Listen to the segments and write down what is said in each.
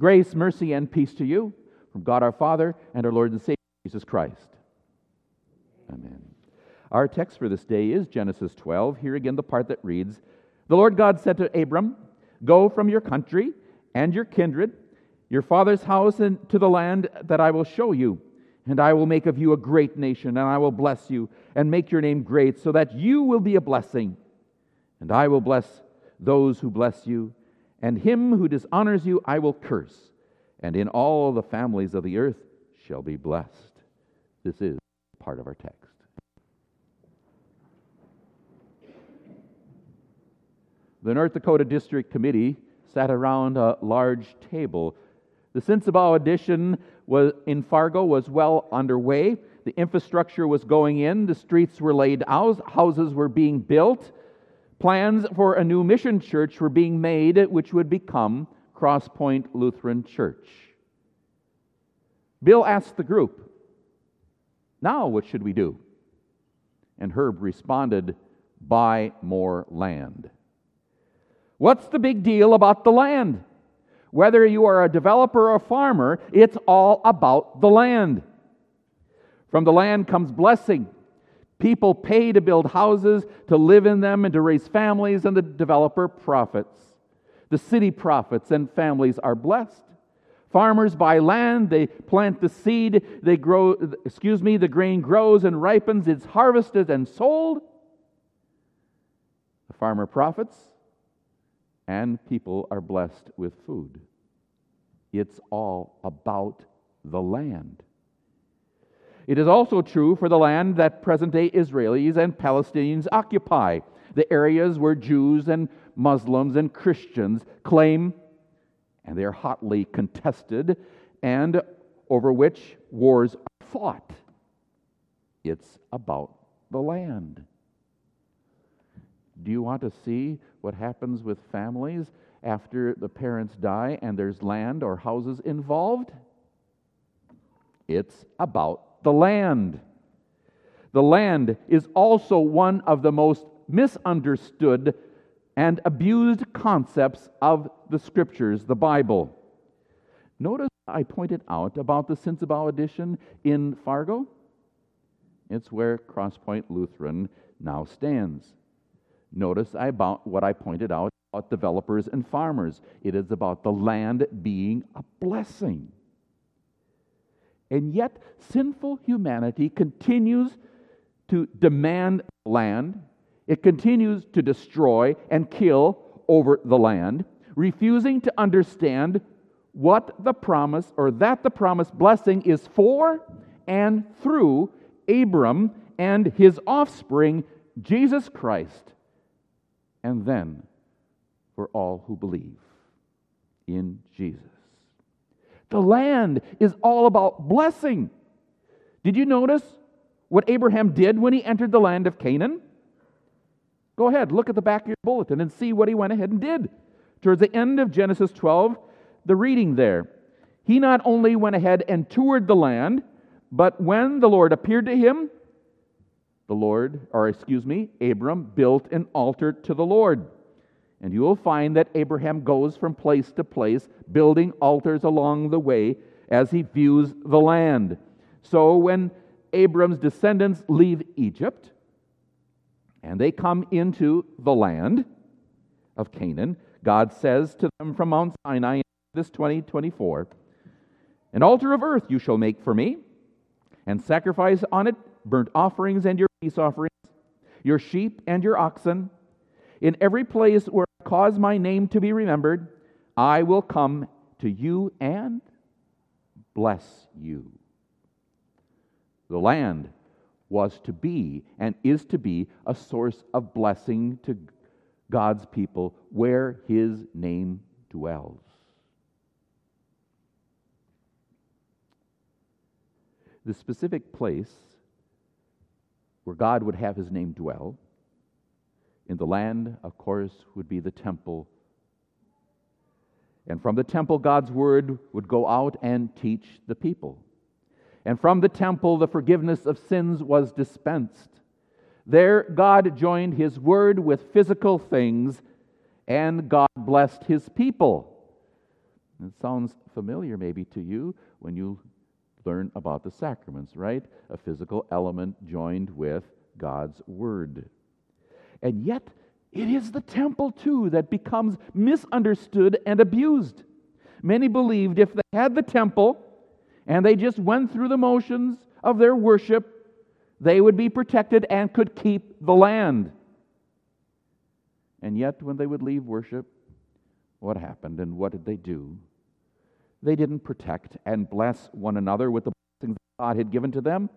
Grace, mercy, and peace to you from God our Father and our Lord and Savior, Jesus Christ. Amen. Our text for this day is Genesis 12. Here again, the part that reads The Lord God said to Abram, Go from your country and your kindred, your father's house, and to the land that I will show you. And I will make of you a great nation, and I will bless you, and make your name great, so that you will be a blessing. And I will bless those who bless you, and him who dishonors you I will curse. And in all the families of the earth shall be blessed. This is part of our text. The North Dakota District Committee sat around a large table. The Sensabaugh addition was, in Fargo was well underway. The infrastructure was going in, the streets were laid out, houses were being built. Plans for a new mission church were being made, which would become Crosspoint Lutheran Church. Bill asked the group, Now what should we do? And Herb responded, Buy more land. What's the big deal about the land? Whether you are a developer or a farmer, it's all about the land. From the land comes blessing. People pay to build houses, to live in them, and to raise families, and the developer profits. The city profits, and families are blessed. Farmers buy land, they plant the seed, they grow, excuse me, the grain grows and ripens, it's harvested and sold. The farmer profits, and people are blessed with food. It's all about the land. It is also true for the land that present day Israelis and Palestinians occupy, the areas where Jews and Muslims and Christians claim, and they are hotly contested, and over which wars are fought. It's about the land. Do you want to see what happens with families after the parents die and there's land or houses involved? It's about the land. The land is also one of the most misunderstood and abused concepts of the scriptures, the Bible. Notice I pointed out about the Sensabaugh edition in Fargo. It's where Crosspoint Lutheran now stands. Notice I about what I pointed out about developers and farmers. It is about the land being a blessing. And yet, sinful humanity continues to demand land. It continues to destroy and kill over the land, refusing to understand what the promise or that the promised blessing is for and through Abram and his offspring, Jesus Christ and then for all who believe in Jesus. The land is all about blessing. Did you notice what Abraham did when he entered the land of Canaan? Go ahead, look at the back of your bulletin and see what he went ahead and did. Towards the end of Genesis 12, the reading there. He not only went ahead and toured the land, but when the Lord appeared to him, the Lord, or excuse me, Abram built an altar to the Lord. And you will find that Abraham goes from place to place, building altars along the way as he views the land. So when Abram's descendants leave Egypt and they come into the land of Canaan, God says to them from Mount Sinai, this 20 24, An altar of earth you shall make for me, and sacrifice on it burnt offerings and your peace offerings, your sheep and your oxen. In every place where I cause my name to be remembered, I will come to you and bless you. The land was to be and is to be a source of blessing to God's people where his name dwells. The specific place where God would have his name dwell. In the land, of course, would be the temple. And from the temple, God's word would go out and teach the people. And from the temple, the forgiveness of sins was dispensed. There, God joined his word with physical things, and God blessed his people. It sounds familiar maybe to you when you learn about the sacraments, right? A physical element joined with God's Word. And yet, it is the temple too that becomes misunderstood and abused. Many believed if they had the temple and they just went through the motions of their worship, they would be protected and could keep the land. And yet, when they would leave worship, what happened and what did they do? They didn't protect and bless one another with the blessings God had given to them,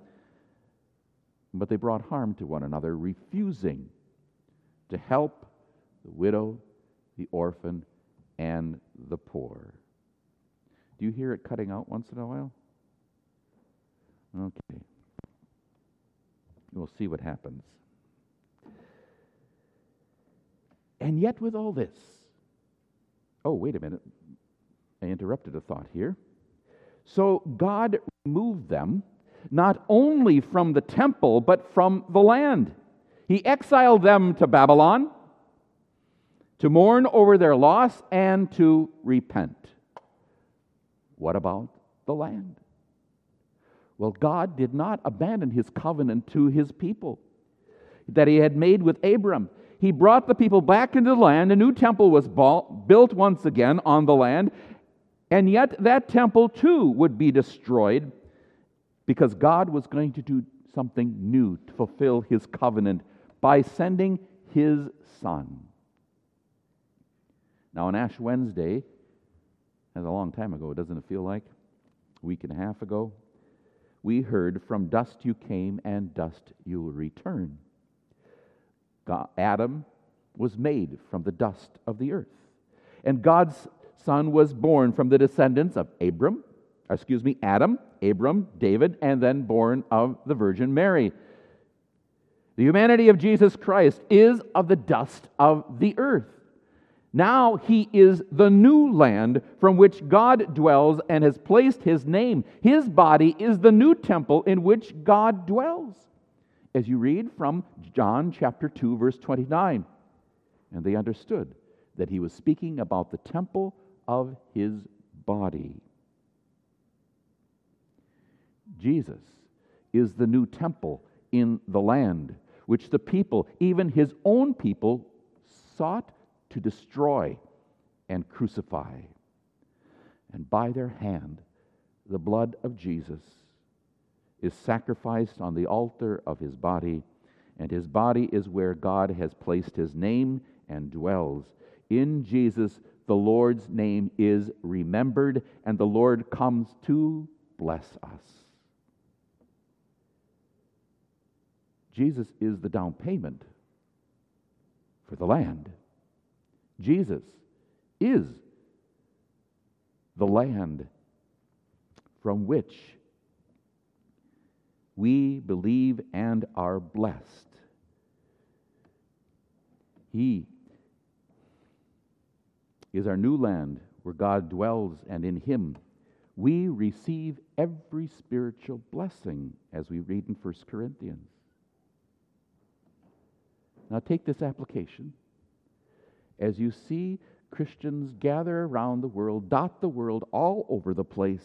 but they brought harm to one another, refusing to help the widow, the orphan, and the poor. Do you hear it cutting out once in a while? Okay. We'll see what happens. And yet, with all this, oh, wait a minute. I interrupted a thought here. So, God removed them not only from the temple, but from the land. He exiled them to Babylon to mourn over their loss and to repent. What about the land? Well, God did not abandon his covenant to his people that he had made with Abram. He brought the people back into the land. A new temple was built once again on the land, and yet that temple too would be destroyed because God was going to do something new to fulfill his covenant by sending his son. Now, on Ash Wednesday, that's a long time ago, doesn't it feel like? A week and a half ago, we heard, From dust you came, and dust you will return. God, Adam was made from the dust of the earth. And God's son was born from the descendants of Abram, excuse me, Adam, Abram, David, and then born of the Virgin Mary. The humanity of Jesus Christ is of the dust of the earth. Now he is the new land from which God dwells and has placed his name. His body is the new temple in which God dwells. As you read from John chapter 2 verse 29. And they understood that he was speaking about the temple of his body. Jesus is the new temple in the land, which the people, even his own people, sought to destroy and crucify. And by their hand, the blood of Jesus is sacrificed on the altar of his body, and his body is where God has placed his name and dwells. In Jesus, the Lord's name is remembered, and the Lord comes to bless us. Jesus is the down payment for the land. Jesus is the land from which we believe and are blessed. He is our new land where God dwells, and in Him we receive every spiritual blessing, as we read in 1 Corinthians. Now, take this application as you see Christians gather around the world, dot the world all over the place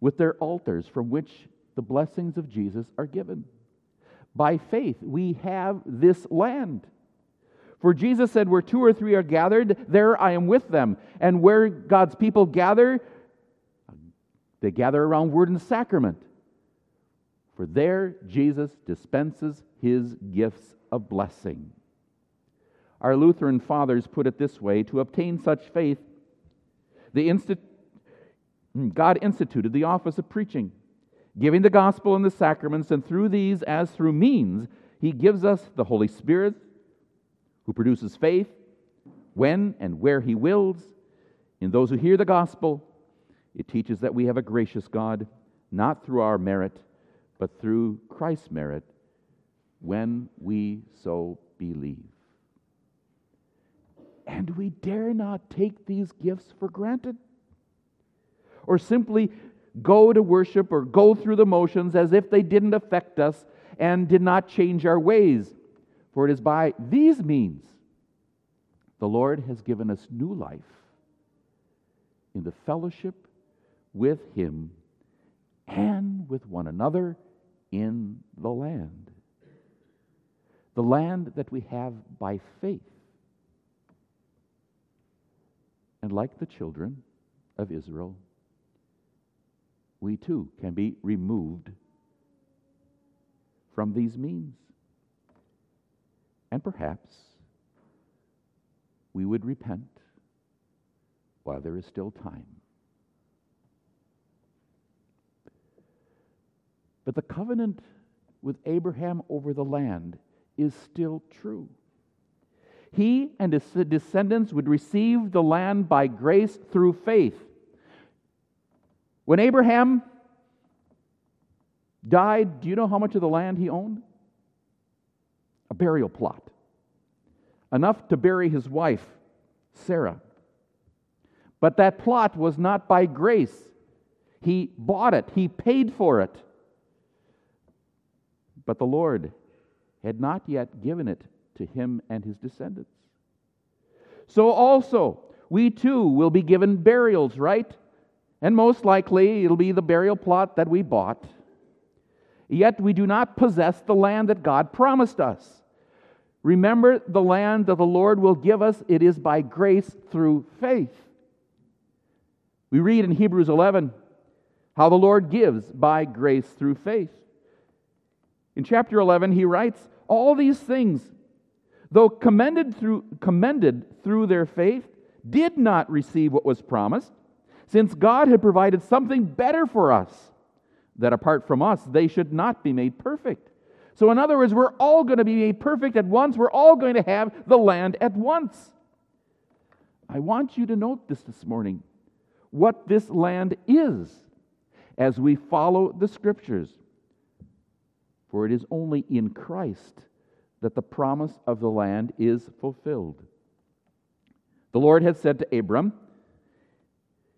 with their altars from which the blessings of Jesus are given. By faith, we have this land. For Jesus said, Where two or three are gathered, there I am with them. And where God's people gather, they gather around word and sacrament. For there Jesus dispenses his gifts of blessing. Our Lutheran fathers put it this way to obtain such faith, insti- hmm, God instituted the office of preaching, giving the gospel and the sacraments, and through these, as through means, He gives us the Holy Spirit, who produces faith when and where He wills. In those who hear the gospel, it teaches that we have a gracious God, not through our merit, but through Christ's merit, when we so believe. And we dare not take these gifts for granted. Or simply go to worship or go through the motions as if they didn't affect us and did not change our ways. For it is by these means the Lord has given us new life in the fellowship with Him and with one another in the land. The land that we have by faith. And like the children of Israel, we too can be removed from these means. And perhaps we would repent while there is still time. But the covenant with Abraham over the land is still true. He and his descendants would receive the land by grace through faith. When Abraham died, do you know how much of the land he owned? A burial plot. Enough to bury his wife, Sarah. But that plot was not by grace. He bought it, he paid for it. But the Lord had not yet given it to him and his descendants. So also, we too will be given burials, right? And most likely it'll be the burial plot that we bought. Yet we do not possess the land that God promised us. Remember the land that the Lord will give us, it is by grace through faith. We read in Hebrews 11 how the Lord gives by grace through faith. In chapter 11, he writes, All these things, though commended through, commended through their faith, did not receive what was promised, since God had provided something better for us, that apart from us, they should not be made perfect. So, in other words, we're all going to be made perfect at once. We're all going to have the land at once. I want you to note this this morning what this land is as we follow the scriptures. For it is only in Christ that the promise of the land is fulfilled. The Lord had said to Abram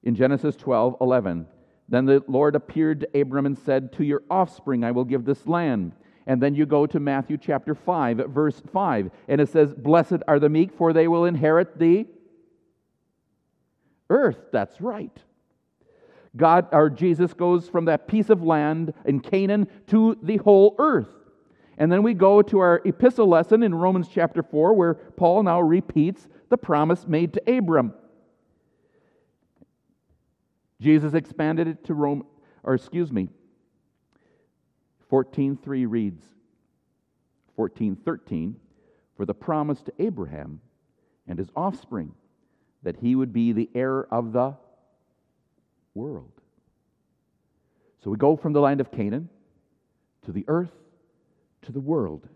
in Genesis 12 11, Then the Lord appeared to Abram and said, To your offspring I will give this land. And then you go to Matthew chapter 5, verse 5, and it says, Blessed are the meek, for they will inherit the earth. That's right. God or Jesus goes from that piece of land in Canaan to the whole earth. And then we go to our epistle lesson in Romans chapter 4, where Paul now repeats the promise made to Abram. Jesus expanded it to Rome, or excuse me, 14.3 reads, 14.13, for the promise to Abraham and his offspring that he would be the heir of the world. So we go from the land of Canaan to the earth to the world.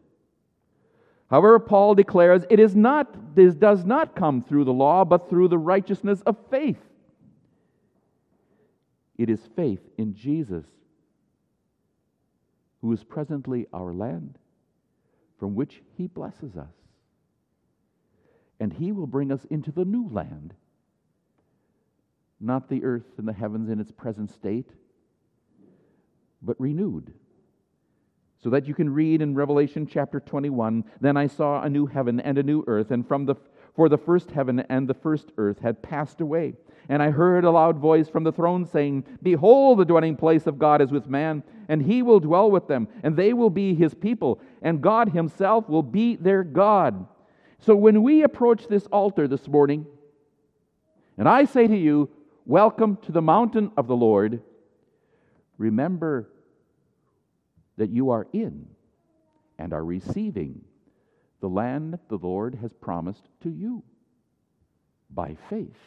However, Paul declares it is not, this does not come through the law, but through the righteousness of faith. It is faith in Jesus who is presently our land, from which he blesses us. And he will bring us into the new land, not the earth and the heavens in its present state, but renewed. So that you can read in Revelation chapter 21 Then I saw a new heaven and a new earth, and from the, for the first heaven and the first earth had passed away and I heard a loud voice from the throne saying, Behold, the dwelling place of God is with man, and he will dwell with them, and they will be his people, and God himself will be their God. So when we approach this altar this morning, and I say to you, Welcome to the mountain of the Lord, remember that you are in and are receiving the land the Lord has promised to you by faith.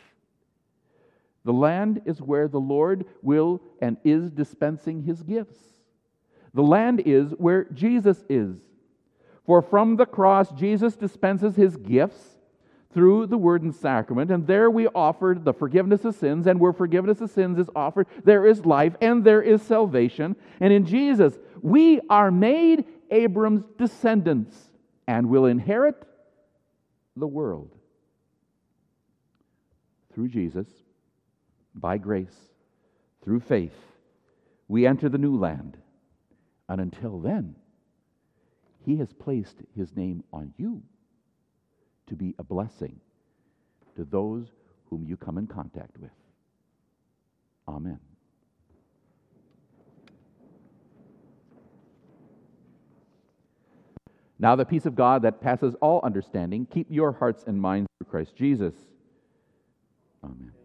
The land is where the Lord will and is dispensing his gifts. The land is where Jesus is. For from the cross, Jesus dispenses his gifts through the word and sacrament, and there we offered the forgiveness of sins, and where forgiveness of sins is offered, there is life and there is salvation. And in Jesus, we are made Abram's descendants and will inherit the world. Through Jesus, by grace, through faith, we enter the new land. And until then, He has placed His name on you to be a blessing to those whom you come in contact with. Amen. Now, the peace of God that passes all understanding, keep your hearts and minds through Christ Jesus. Amen.